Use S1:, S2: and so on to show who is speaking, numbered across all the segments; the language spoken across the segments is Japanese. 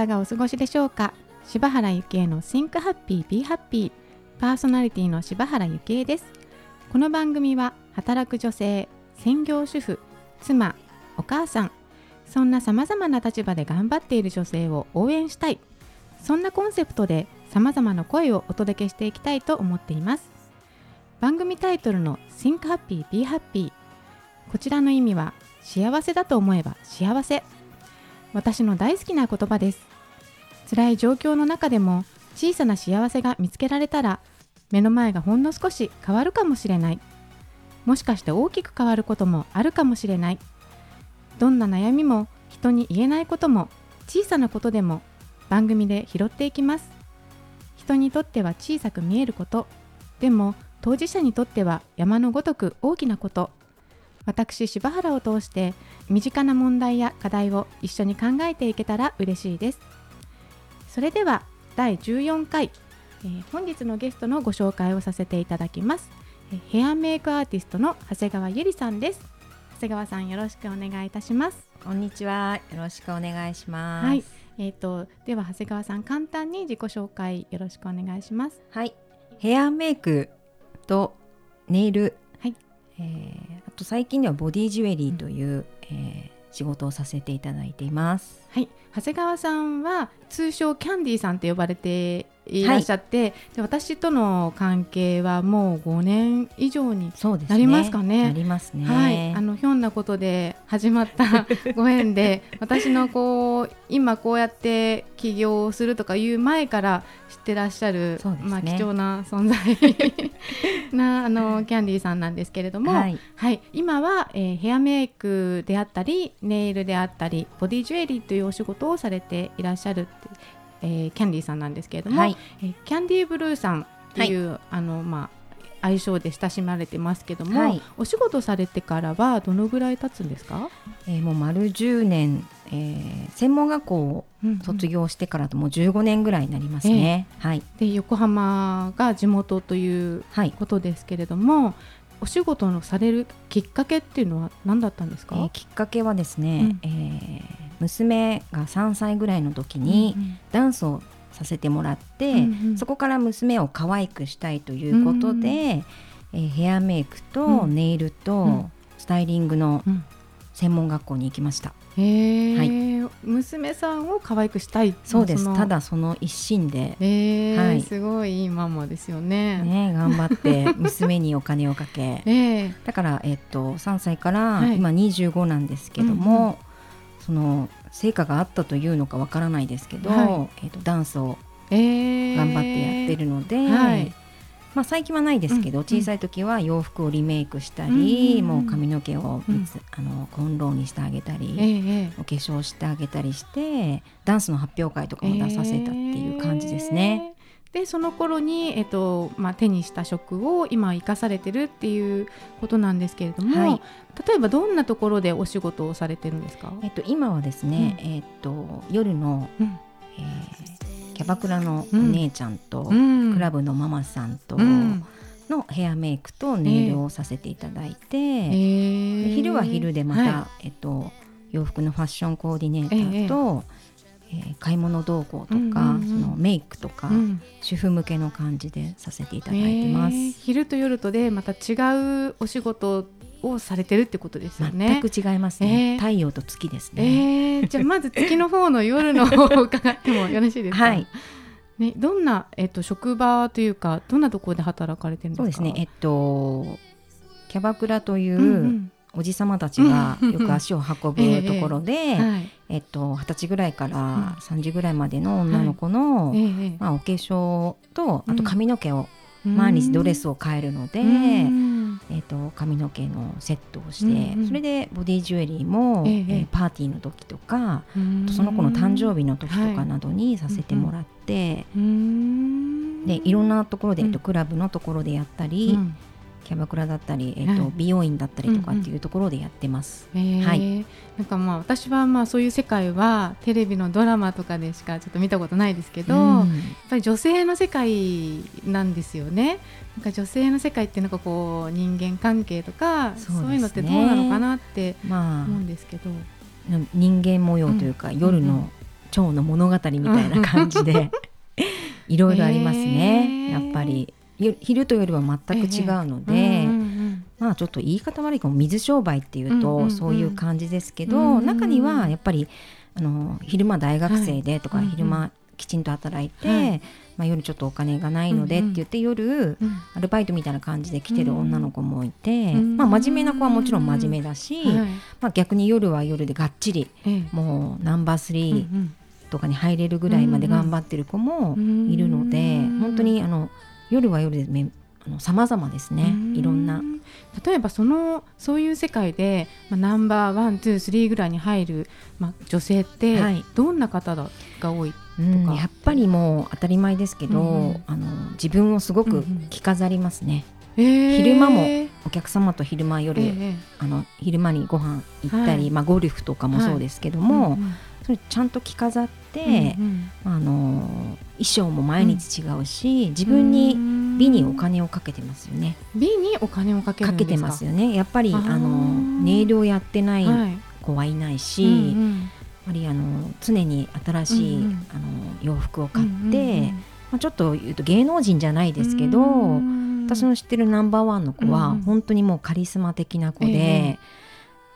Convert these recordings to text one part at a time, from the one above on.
S1: かがお過ごしでしょうか？柴原ゆきえの Think Happy Be Happy パーソナリティの柴原ゆきえです。この番組は働く女性専業主婦妻お母さんそんな様々な立場で頑張っている女性を応援したい。そんなコンセプトで様々な声をお届けしていきたいと思っています。番組タイトルの Think Happy Be Happy こちらの意味は幸せだと思えば幸せ。私の大好きな言葉です。辛い状況の中でも小さな幸せが見つけられたら目の前がほんの少し変わるかもしれない。もしかして大きく変わることもあるかもしれない。どんな悩みも人に言えないことも小さなことでも番組で拾っていきます。人にとっては小さく見えること。でも当事者にとっては山のごとく大きなこと。私柴原を通して身近な問題や課題を一緒に考えていけたら嬉しいです。それでは第14回、えー、本日のゲストのご紹介をさせていただきます、えー、ヘアメイクアーティストの長谷川ゆりさんです。長谷川さんよろしくお願いいたします。
S2: こんにちは。よろしくお願いします。
S1: はい。えーと、とでは長谷川さん簡単に自己紹介よろしくお願いします。
S2: はい。ヘアメイクとネイル、はい。えー、あと最近ではボディジュエリーという、うん、えー、仕事をさせていただいています。
S1: はい。長谷川さんは通称キャンディーさんと呼ばれていらっしゃって、はい、で私との関係はもう5年以上になりますかね。
S2: なりますね。
S1: はい、あのひょんなことで始まった ご縁で私のこう今こうやって起業をするとかいう前から知ってらっしゃる、ね、まあ貴重な存在な あのキャンディーさんなんですけれども、はい、はい、今は、えー、ヘアメイクであったりネイルであったりボディジュエリーというお仕事をされていらっしゃるえー、キャンディーさんなんですけれども、はい、えー、キャンディーブルーさんっていう、はい、あのまあ愛称で親しまれてますけども、はい、お仕事されてからはどのぐらい経つんですか？
S2: えー、もう丸10年、えー、専門学校を卒業してからともう15年ぐらいになりますね。
S1: えー、はい。で横浜が地元ということですけれども、はい、お仕事のされるきっかけっていうのは何だったんですか？え
S2: ー、きっかけはですね、うん、えー娘が3歳ぐらいの時にダンスをさせてもらって、うんうん、そこから娘を可愛くしたいということで、うんうん、えー、ヘアメイクとネイルとスタイリングの専門学校に行きました。
S1: へはい、娘さんを可愛くしたい。
S2: そうです。ただその一心で、
S1: えー、はい、すごいいいママですよね。
S2: ね頑張って娘にお金をかけ、えー、だから、えっと、3歳から今25なんですけども、その成果があったというのかわからないですけど、はい、えーと、ダンスを頑張ってやってるので、えーはい、まあ、最近はないですけど、うん、小さい時は洋服をリメイクしたり、うん、もう髪の毛を、うん、あのコンローにしてあげたり、えー、お化粧してあげたりしてダンスの発表会とかも出させたっていう感じですね。
S1: えーでその頃に、えっとまあ、手にした職を今生かされてるっていうことなんですけれども、はい、例えばどんなところでお仕事をされてるんですか、
S2: えっと、今はですね、うん、えっと、夜の、うん、えー、キャバクラのお姉ちゃんと、うん、クラブのママさんと。のヘアメイクとネイルをさせていただいて、えー、昼は昼でまた、はい、えっと、洋服のファッションコーディネーターと、えーえー、買い物動向とか、うんうんうん、そのメイクとか、うん、主婦向けの感じでさせていただいてます、えー、
S1: 昼と夜とでまた違うお仕事をされてるってことですよね。
S2: 全く違いますね、えー、太陽と月です
S1: ね、えー、じゃあまず月の方の夜の方を伺ってもよろしいですか？はい。ね、どんな、えっと、職場というかどんなところで働かれてるんですか？
S2: そうですね。えっとキャバクラという、うんうんおじさまたちがよく足を運ぶところで、えっと二十歳ぐらいから三時ぐらいまでの女の子の、まあ、お化粧とあと髪の毛を毎日ドレスを変えるので、えっと髪の毛のセットをして、それでボディジュエリーも、ええパーティーの時とかその子の誕生日の時とかなどにさせてもらって、でいろんなところで、えっと、クラブのところでやったり、キャバクラだったり、えーと、はい、美容院だったりとかっていうところでやってます。
S1: うんうん、はい。なんかまあ私はまあそういう世界はテレビのドラマとかでしかちょっと見たことないですけど、うん、やっぱり女性の世界なんですよね。なんか女性の世界ってなんかこう人間関係とかそう、ね,、いうのってどうなのかなって思うんですけど、
S2: まあ、人間模様というか、夜の蝶の物語みたいな感じで いろいろありますね、えー、やっぱり昼と夜は全く違うので、えーうんうん、まあちょっと言い方悪いかも水商売っていうとそういう感じですけど、うんうんうん、中にはやっぱりあの昼間大学生でとか、はい、昼間きちんと働いて、はい、まあ、夜ちょっとお金がないのでって言って、夜、アルバイトみたいな感じで来てる女の子もいて、まあ、真面目な子はもちろん真面目だし、まあ、逆に夜は夜でがっちり、もうナンバースリーとかに入れるぐらいまで頑張ってる子もいるので、本当にあの夜は夜でめさまざまですね。いろんな。
S1: 例えばそのそういう世界で、まあ、ナンバーワンツースリーぐらいに入る、まあ、女性って、はい、どんな方が多い
S2: うん、やっぱりもう当たり前ですけど、うんうん、あの自分をすごく着飾りますね、うんうん、昼間もお客様と昼間夜、えー、あの昼間にご飯行ったり、はい、まあ、ゴルフとかもそうですけども、はいうんうん、それちゃんと着飾って、うんうん、あの衣装も毎日違うし、自分に美にお金をかけてますよね。
S1: 美にお金をかけ
S2: か？けてますよね。やっぱりあのネイルをやってない子はいないし、はいうん。うんぱりあの常に新しい、うんうん、あの洋服を買って、うんうんうん、まあ、ちょっと言うと芸能人じゃないですけど、私の知ってるナンバーワンの子は本当にもうカリスマ的な子で。えー、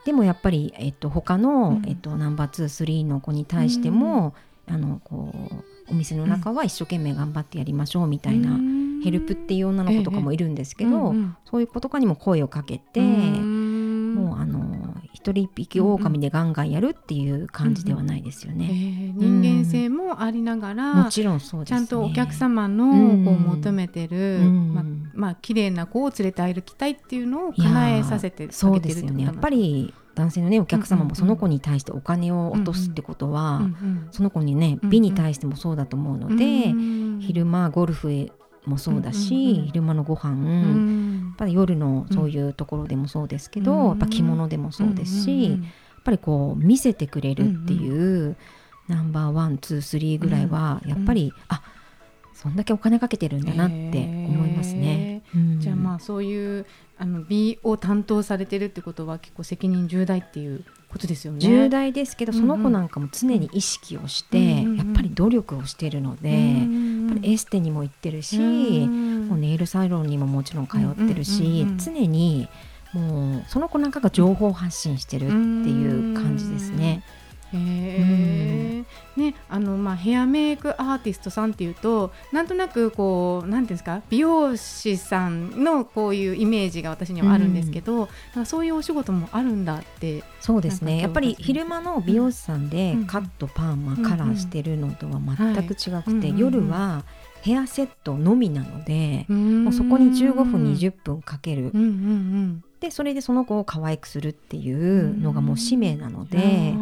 S2: でもやっぱり、えっと、他の、えっと、ナンバーツースリーの子に対しても、あのこうお店の中は一生懸命頑張ってやりましょうみたいな、ヘルプっていう女の子とかもいるんですけど、ええそういう子とかにも声をかけて、一人一匹狼でガンガンやるっていう感じではないですよね。うんうん。
S1: えー、人間性もありながら、
S2: もちろんそうです、
S1: ね、ちゃんとお客様のこう求めてる、まあまあ綺麗な子を連れて歩きたいっていうのを叶えさせて
S2: そうですよね。やっぱり男性のねお客様もその子に対してお金を落とすってことは、その子にね美に対してもそうだと思うので、昼間ゴルフへもそうだし、昼間のご飯、っぱり夜のそういうところでもそうですけど、やっぱ着物でもそうですし、やっぱりこう見せてくれるっていう、ナンバーワンツースリーぐらいはやっぱり、あそんだけお金かけてるんだなって思いますね。
S1: じゃあまあそういうあの美を担当されてるってことは結構責任重大っていうことですよね。
S2: 重大ですけど、その子なんかも常に意識をして、やっぱり努力をしているので、やっぱりエステにも行ってるし、もうネイルサロンにももちろん通ってるし、常にもうその子なんかが情報発信してるっていう感じですね。
S1: へねあのまあ、ヘアメイクアーティストさんっていうとなんとなくこうなんていうんですか美容師さんのこういうイメージが私にはあるんですけど、うん、そういうお仕事もあるんだって
S2: そうですね。やっぱり昼間の美容師さんでカット、パーマ、カラーしてるのとは全く違くて、夜はヘアセットのみなので、もうそこに15分20分かける。でそれでその子を可愛くするっていうのがもう使命なので、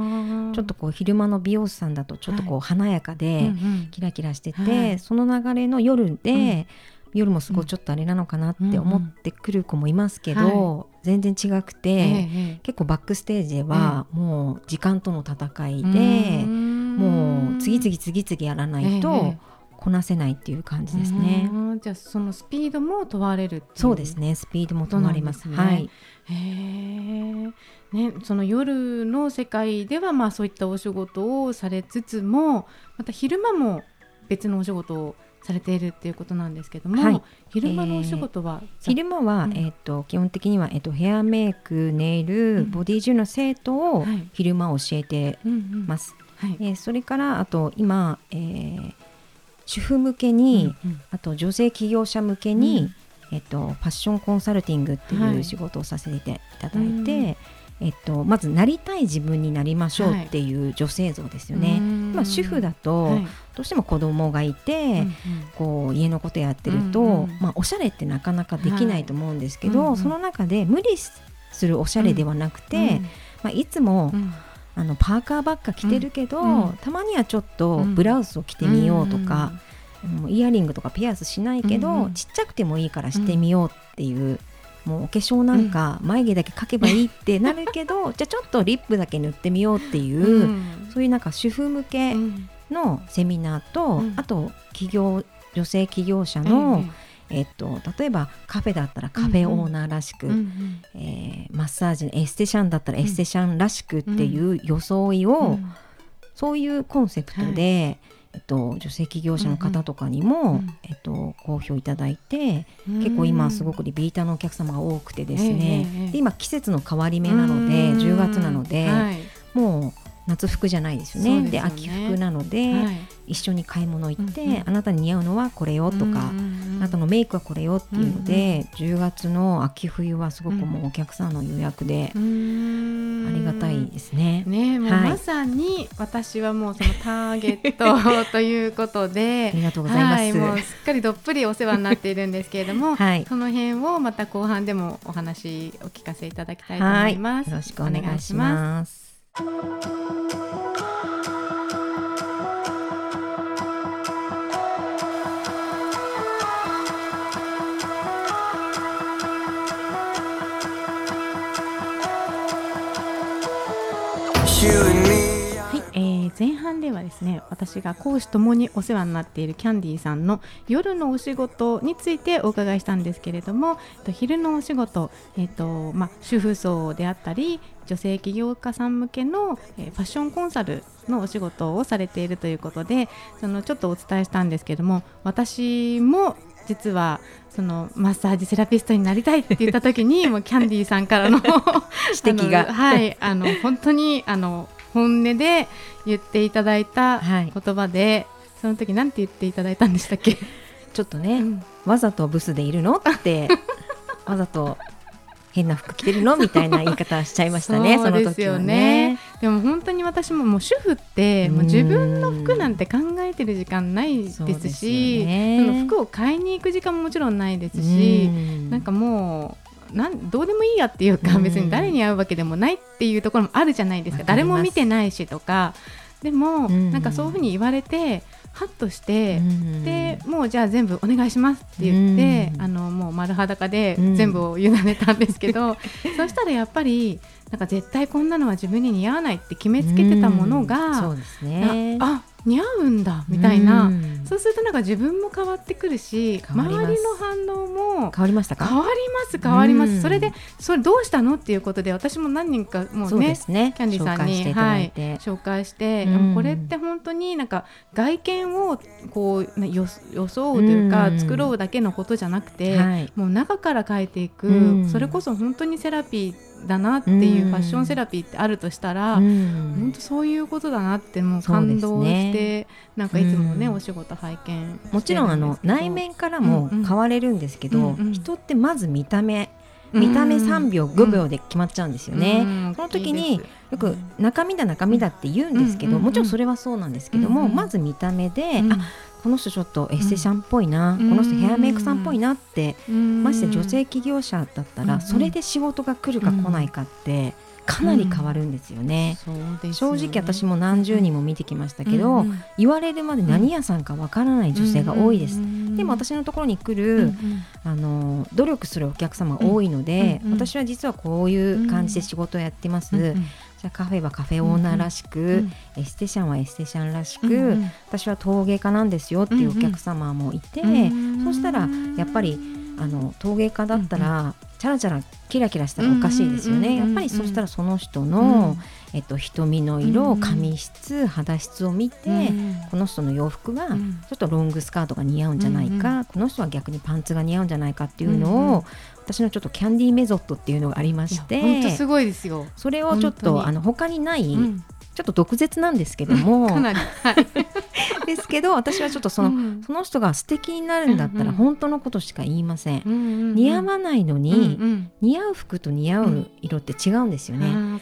S2: ちょっとこう昼間の美容師さんだとちょっとこう華やかでキラキラしてて、その流れの夜で、夜もすごいちょっとあれなのかなって思ってくる子もいますけど、全然違くて、結構バックステージではもう時間との戦いで、もう次々次々やらないと。こなせないっていう感じですね。
S1: じゃあそのスピードも問われる
S2: そうですね。スピードも問われます。すね、はい。へ
S1: ねその夜の世界ではまあそういったお仕事をされつつもまた昼間も別のお仕事をされているっていうことなんですけども、はい、昼間のお仕事は、
S2: えー、昼間は、うん、えーと、基本的には、えーと、ヘアメイクネイル、うん、ボディ中の生徒を昼間教えてます。はい、えー、それからあと今、えー、主婦向けに、うんうん、あと女性起業者向けに、うん、えっと、ファッションコンサルティングっていう仕事をさせていただいて、はい、えっと、まずなりたい自分になりましょうっていう女性像ですよね。はい、まあ、主婦だと、はい、どうしても子供がいて、うんうん、こう家のことやってると、うんうん、まあ、おしゃれってなかなかできないと思うんですけど、うんうん、その中で無理するおしゃれではなくて、うんうん、まあ、いつも、あのパーカーばっか着てるけど、うん、たまにはちょっとブラウスを着てみようとか、うん、イヤリングとかピアスしないけど、うん、ちっちゃくてもいいからしてみようっていう。もうお化粧なんか眉毛だけ描けばいいってなるけど、じゃあちょっとリップだけ塗ってみようっていう、そういうなんか主婦向けのセミナーと、あと企業女性起業者の、えっと、例えばカフェだったらカフェオーナーらしく、うんうん、えー、マッサージのエステシャンだったらエステシャンらしくっていう装いをそういうコンセプトで、えっと、女性起業者の方とかにも、うんうん、えっと、好評いただいて、結構今すごくリピーターのお客様が多くてですね、えー、で今季節の変わり目なので10月なので、はい、もう夏服じゃないですよね。で、ね、秋服なので、はい、一緒に買い物行って、うんうん、あなたに似合うのはこれよとか、あなたのメイクはこれよっていうので、うんうん、10月の秋冬はすごくもうお客さんの予約で、ありがたいですね。
S1: ねもうまさに私はもうそのターゲットということで
S2: ありがとうございます、はい、
S1: もうすっかりどっぷりお世話になっているんですけれども、はい、その辺をまた後半でもお話お聞かせいただきたいと思います。
S2: よろしくお願いします。
S1: 前半ではですね私が講師ともにお世話になっているキャンディーさんの夜のお仕事についてお伺いしたんですけれども昼のお仕事、えーとま主婦層であったり女性起業家さん向けの、えファッションコンサルのお仕事をされているということでそのちょっとお伝えしたんですけども私も実はそのマッサージセラピストになりたいって言った時にもうキャンディーさんからの
S2: 指摘が。
S1: はいあの本当にあの本音で言っていただいた言葉で、はい、その時なんて言っていただいたんでしたっけ？
S2: ちょっとね、うん、わざとブスでいるの？って わざと変な服着てるの？みたいな言い方しちゃいましたね。
S1: そうですよね。でも本当に私ももう主婦ってもう自分の服なんて考えてる時間ないですし、その服を買いに行く時間ももちろんないですし、なんかもうなんどうでもいいやっていうか、別に誰に会うわけでもないっていうところもあるじゃないですか。誰も見てないしとか。でも、なんかそういうふうに言われてハッとして、でもうじゃあ全部お願いしますって言って、あのもう丸裸で全部を委ねたんですけど、そしたらやっぱりなんか絶対こんなのは自分に似合わないって決めつけてたものが、
S2: そうですね、
S1: あ似合うんだみたいな、うそうするとなんか自分も変わってくるし周りの反応も
S2: 変わりましたか？
S1: 変わります変わります、それでそれどうしたのっていうことで私も何人かもうね、ね、キャンディーさんにはい、紹介して、これって本当になんか外見をこう予想というか、作ろうだけのことじゃなくて、はい、もう中から変えていく、それこそ本当にセラピーだなっていうファッションセラピーってあるとしたら、本当そういうことだなってもう感動して、なんかいつもね、お仕事拝見
S2: もちろんあの内面からも変われるんですけど、人ってまず見た目見た目3秒5秒で決まっちゃうんですよね。その時によく中身だ中身だって言うんですけど、もちろんそれはそうなんですけども、まず見た目で、あこの人ちょっとエステシャンっぽいな、この人ヘアメイクさんっぽいなって、まして女性起業者だったら、それで仕事が来るか来ないかって、かなり変わるんですよね。うん、正直私も何十人も見てきましたけど、うん、言われるまで何屋さんかわからない女性が多いです、うん、でも私のところに来る、あの努力するお客様が多いので、私は実はこういう感じで仕事をやってます、じゃあカフェはカフェオーナーらしく、エステシャンはエステシャンらしく、私は陶芸家なんですよっていうお客様もいて、そうしたらやっぱりあの陶芸家だったら、チャラチャラキラキラしたらおかしいですよね、やっぱりそしたらその人の、えっと、瞳の色、髪質肌質を見て、この人の洋服がちょっとロングスカートが似合うんじゃないか、この人は逆にパンツが似合うんじゃないかっていうのを、私のちょっとキャンディーメソッドっていうのがありまして
S1: すごいですよ
S2: それをちょっとあの他にない、ちょっと毒舌なんですけども、
S1: はい、
S2: ですけど私はちょっとそのうん、その人が素敵になるんだったら本当のことしか言いません、うんうん、似合わないのに、うんうん、似合う服と似合う色って違うんですよね。うん。ね、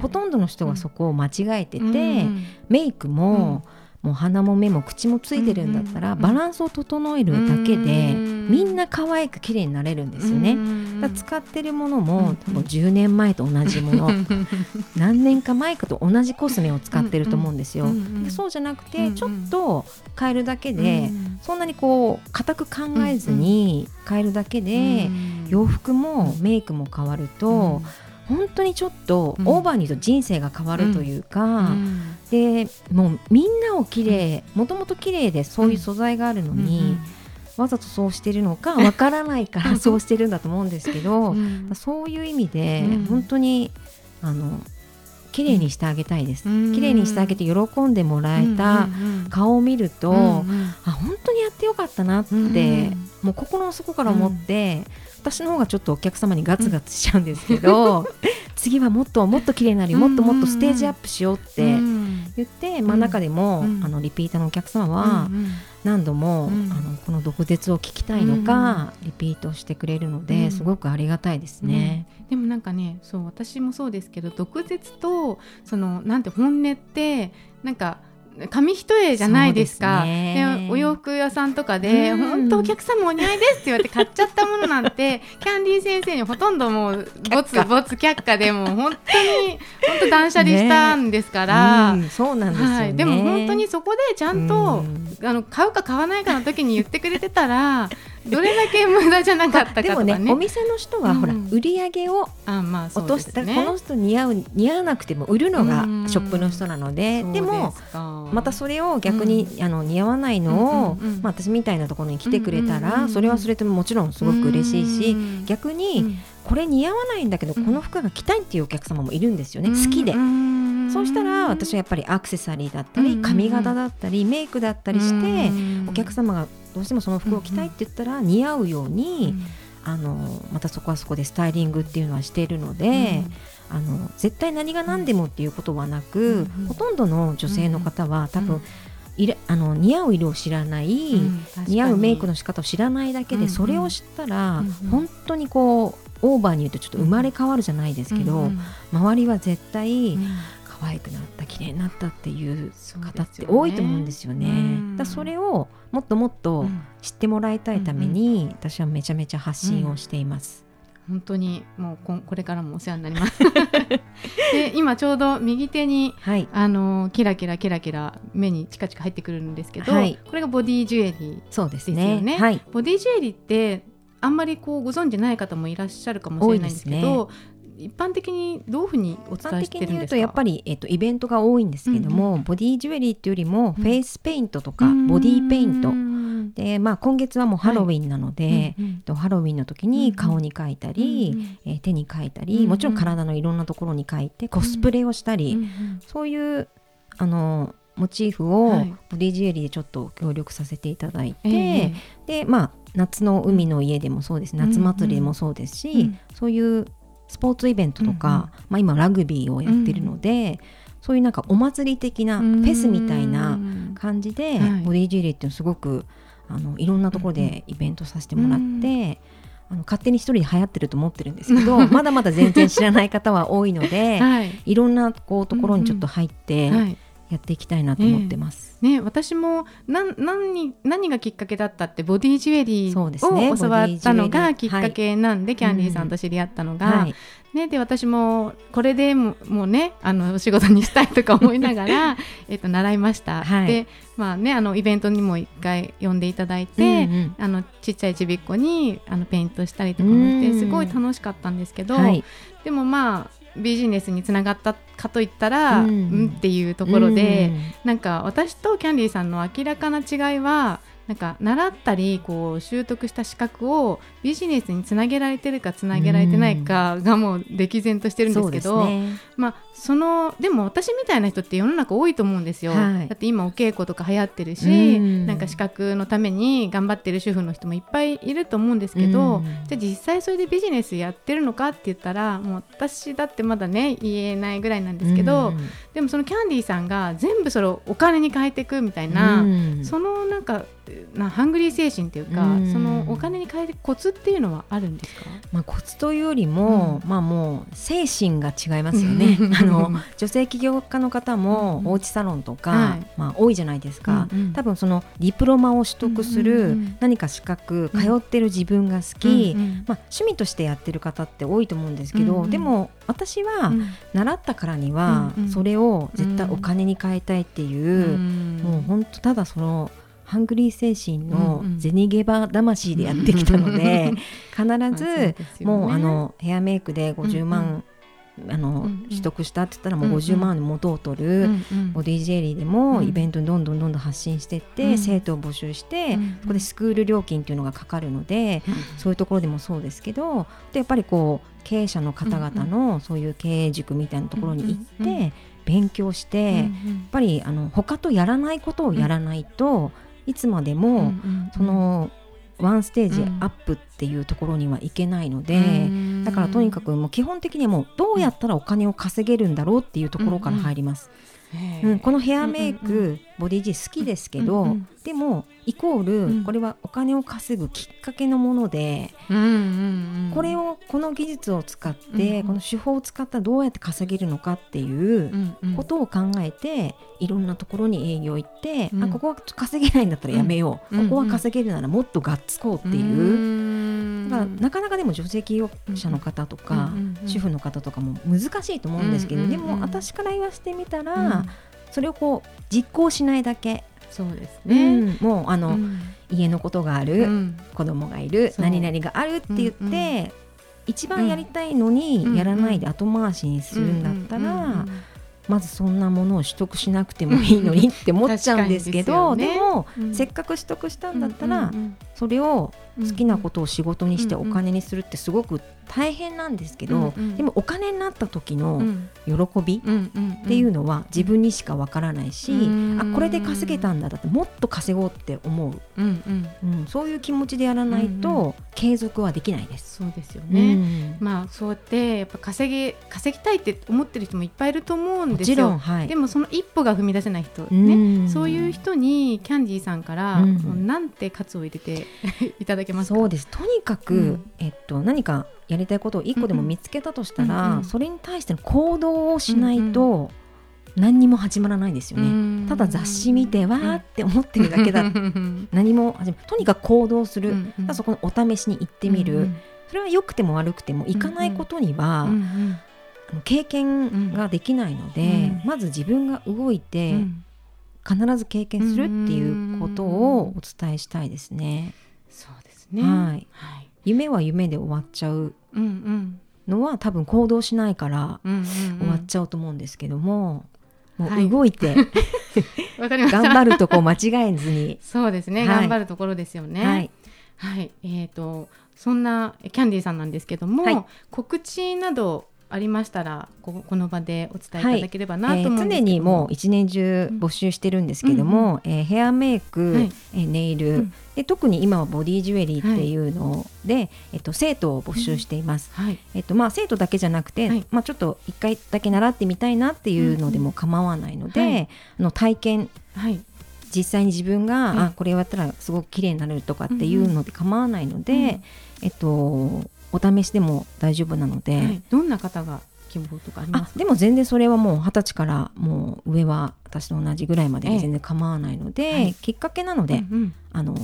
S2: ほとんどの人がそこを間違えてて、うん、メイクも、もう鼻も目も口もついてるんだったら、バランスを整えるだけで、みんな可愛く綺麗になれるんですよね。だ使ってるものも多分10年前と同じもの 何年か前かと同じコスメを使ってると思うんですよ。そうじゃなくてちょっと変えるだけで、そんなにこう固く考えずに変えるだけで、洋服もメイクも変わると、本当にちょっとオーバーに言うと人生が変わるというか、うん、でもうみんなを綺麗もともと綺麗でそういう素材があるのに、わざとそうしてるのかわからないからそうしてるんだと思うんですけど、そういう意味で本当にあの綺麗にしてあげたいです、綺麗にしてあげて喜んでもらえた顔を見ると、あ本当にやってよかったなって、もう心の底から思って、私の方がちょっとお客様にガツガツしちゃうんですけど、次はもっともっと綺麗になりもっともっとステージアップしようって言って、まあ、中でも、あのリピーターのお客様は何度も、あのこの毒舌を聞きたいのか、リピートしてくれるので、すごくありがたいですね。
S1: でもなんかねそう私もそうですけど毒舌とそのなんて本音ってなんか紙一重じゃないですか。でお洋服屋さんとかで「本当お客様お似合いです」って言われて買っちゃったものなんて キャンディー先生にほとんどもうボツボツ却下でも本当に本当断捨離したんですから、
S2: ね。うん、そうなんです、ね。はい、
S1: でも本当にそこでちゃんと、あの買うか買わないかの時に言ってくれてたらどれだけ無駄じゃなかったかとかね。ね
S2: お店の人は、ほら売り上げを落として、ね、この人似合う似合わなくても売るのがショップの人なので、でもまたそれを逆に、あの似合わないのを、まあ、私みたいなところに来てくれたら、それはそれでももちろんすごく嬉しいし、逆に、これ似合わないんだけど、この服が着たいっていうお客様もいるんですよね、好きで。そうしたら私はやっぱりアクセサリーだったり髪型だったりメイクだったりしてお客様がどうしてもその服を着たいって言ったら似合うようにあのまたそこはそこでスタイリングっていうのはしているので。あの絶対何が何でもっていうことはなく、ほとんどの女性の方は多分、いれあの似合う色を知らない、似合うメイクの仕方を知らないだけで、それを知ったら、本当にこうオーバーに言うとちょっと生まれ変わるじゃないですけど、周りは絶対、可愛くなった綺麗になったっていう方って多いと思うんですよね。ねだそれをもっともっと知ってもらいたいために、私はめちゃめちゃ発信をしています。
S1: 本当にもうここれからもお世話になります。で今ちょうど右手に、はい、あのキラキラキラキラ目にチカチカ入ってくるんですけど、はい、これがボディジュエリーですよね。そうですね。はい、ボディジュエリーってあんまりこうご存知ない方もいらっしゃるかもしれないんですけど、一般的にどういうふうにお伝えしてるんですか？
S2: やっぱり、えっと、イベントが多いんですけども、うんうん、ボディジュエリーっていうよりもフェイスペイントとか、ボディペイント。で、まあ、今月はもうハロウィンなので、はいうん。うん、ハロウィンの時に顔に描いたり、うんうん、えー、手に描いたり、うんうん、もちろん体のいろんなところに描いてコスプレをしたり、うんうん、そういうあのモチーフをボディジュエリーでちょっと協力させていただいて、はいでまあ夏の海の家でもそうです夏祭りでもそうですし、うんうん、そういうスポーツイベントとか、うんうん、まあ、今ラグビーをやってるので、うん、そういうなんかお祭り的なフェスみたいな感じで、ボディジュエリーっていうのすごくあのいろんなところでイベントさせてもらって。あの勝手に一人で流行ってると思ってるんですけど まだまだ全然知らない方は多いので、はい、いろんなこうところにちょっと入って、うん。うんはいやっていきたいなと思ってます。
S1: えー、ね、私もな何何がきっかけだったってボディジュエリーを教わったのがきっかけなんで、キャンディーさんと知り合ったのが、はい、ね、で私もこれでももうねあのお仕事にしたいとか思いながら えっと習いました。はい、でまあねあのイベントにも一回呼んでいただいて、うんうん、あのちっちゃいちびっこにあのペイントしたりとかもしてすごい楽しかったんですけど、はい、でもまあビジネスにつながったかといったら、うん、うんっていうところで、うん、なんか私とキャンディーさんの明らかな違いはなんか習ったりこう習得した資格をビジネスにつなげられてるかつなげられてないかがもう歴然としてるんですけど、ね、まあそのでも私みたいな人って世の中多いと思うんですよ、はい、だって今お稽古とか流行ってるし、ん。なんか資格のために頑張ってる主婦の人もいっぱいいると思うんですけど、じゃあ実際それでビジネスやってるのかって言ったらもう私だってまだね言えないぐらいなんですけど、でもそのキャンディーさんが全部それをお金に変えていくみたいな、そのなんかなハングリー精神っていうか、うん、そのお金に変えるコツっていうのはあるんですか、
S2: まあ、コツというよりも、うん、まあもう精神が違いますよね。あの女性起業家の方もおうちサロンとか、まあ、多いじゃないですか、うんうん、多分そのディプロマを取得する何か資格、通ってる自分が好き、まあ、趣味としてやってる方って多いと思うんですけど、でも私は習ったからにはそれを絶対お金に変えたいっていう、もう本当ただそのハングリー精神の銭ゲバ魂でやってきたので、必ずもうあのヘアメイクで50万あの、うんうん、取得したって言ったらもう50万の元を取る、うんうん、ボディジェリーでもイベントにどんどんどんどん発信していって、うん、生徒を募集して、うん、そこでスクール料金っていうのがかかるので、そういうところでもそうですけどでやっぱりこう経営者の方々のそういう経営塾みたいなところに行って、勉強して、やっぱりあの他とやらないことをやらないと、いつまでも、そのワンステージアップっていうところにはいけないので、うん、だからとにかくもう基本的にはもうどうやったらお金を稼げるんだろうっていうところから入ります。うん、うん、このヘアメイク、ボディジー好きですけど、うんうん、でもイコールこれはお金を稼ぐきっかけのもので、これをこの技術を使って、この手法を使ったらどうやって稼げるのかっていうことを考えていろんなところに営業行って、あここは稼げないんだったらやめよう、ここは稼げるならもっとがっつこうっていう、だからなかなかでも女性企業者の方とか、主婦の方とかも難しいと思うんですけど、でも私から言わせてみたら、それをこう実行しないだけ。
S1: そうですね、うん、
S2: もうあの、うん、家のことがある、うん、子供がいる何々があるって言って、うんうん、一番やりたいのにやらないで後回しにするんだったら、まずそんなものを取得しなくてもいいのにって思っちゃうんですけどで、ね,、も、せっかく取得したんだったら、それを好きなことを仕事にしてお金にするってすごく大変なんですけど、うんうん、でもお金になった時の喜びっていうのは自分にしかわからないし、うん。うん、あこれで稼げたんだだってもっと稼ごうって思う、うんうん、うん、そういう気持ちでやらないと継続はできないです。
S1: そうですよね、うん、まあそうやってやっぱ稼ぎ稼ぎたいって思ってる人もいっぱいいると思うんですよ、はい、でもその一歩が踏み出せない人ね、そういう人にキャンディーさんから、うん、なんて喝を入れていただけます
S2: そうです。とにかく、えっと、何かやりたいことを1個でも見つけたとしたら、うんうん、それに対しての行動をしないと、何にも始まらないんですよね、ただ雑誌見てわーって思ってるだけだ、何も始まとにかく行動する、うんうん、そこのお試しに行ってみる、うんうん、それは良くても悪くても行かないことには、うんうん、経験ができないので、うん、まず自分が動いて、必ず経験するっていうことをお伝えしたいですね。
S1: ね、
S2: はい、はい。夢は夢で終わっちゃうのは、多分行動しないから終わっちゃうと思うんですけども、もう動いて、はい、頑張るとこ間違えずに。
S1: そうですね、はい、頑張るところですよね。はい、はい、えーと、そんなキャンディーさんなんですけども、告知などありましたらここの場でお伝えいただければなと思うんです
S2: はいえー、常にもう一年中募集してるんですけども、うん、えー、ヘアメイク、はい、えー、ネイル、うん、で特に今はボディジュエリーっていうので、はい、えっと、生徒を募集しています、うん、えっとまあ、生徒だけじゃなくて、まあ、ちょっと一回だけ習ってみたいなっていうのでも構わないので、あの体験、実際に自分が、あこれをやったらすごく綺麗になるとかっていうので構わないので、えっとお試しでも大丈夫なので、はい、
S1: どんな方が希望とかあります
S2: でも全然それはもう二十歳からもう上は私と同じぐらいまでで全然構わないので、ええ、きっかけなので、うんうん、あの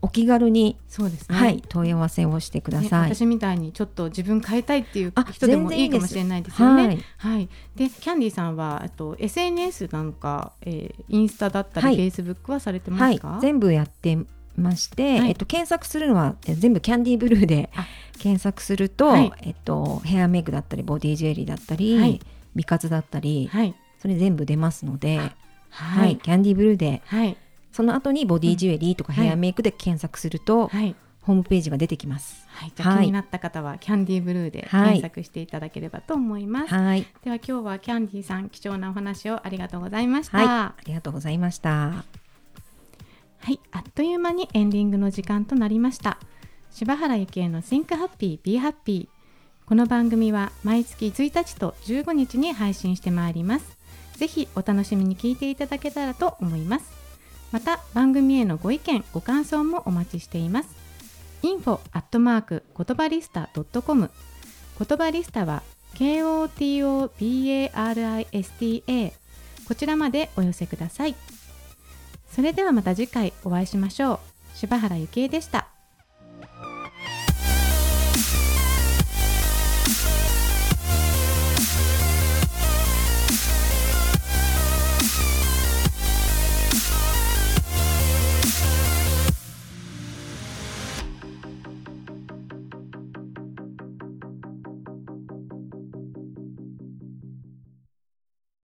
S2: お気軽にそうですね、はい、問い合わせをしてください、
S1: ね、私みたいにちょっと自分変えたいっていう人でもいいかもしれないですよね。はい、はい、でキャンディーさんはと SNS なんか、えー、インスタだったり、はい、フェイスブックはされてますか、
S2: 全部やってまして、はい、えっと、検索するのは全部キャンディーブルーで検索すると、はい、えっと、ヘアメイクだったりボディジュエリーだったり、はい、美活だったり、それ全部出ますので、はい。キャンディーブルーで、その後にボディジュエリーとかヘアメイクで検索すると、ホームページが出てきます。
S1: はい、じゃ気になった方はキャンディーブルーで検索していただければと思います。はい、では今日はキャンディーさん貴重なお話をありがとうございました。
S2: ありがとうございました。
S1: はい、あっという間にエンディングの時間となりました。柴原幸恵の Think Happy Be Happy この番組は毎月1日と15日に配信してまいります。ぜひお楽しみに聞いていただけたらと思います。また番組へのご意見、ご感想もお待ちしています。info アットマーク言葉リスタ .com 言葉リスタは KOTOBARISTA こちらまでお寄せください。それではまた次回お会いしましょう。柴原幸恵でした。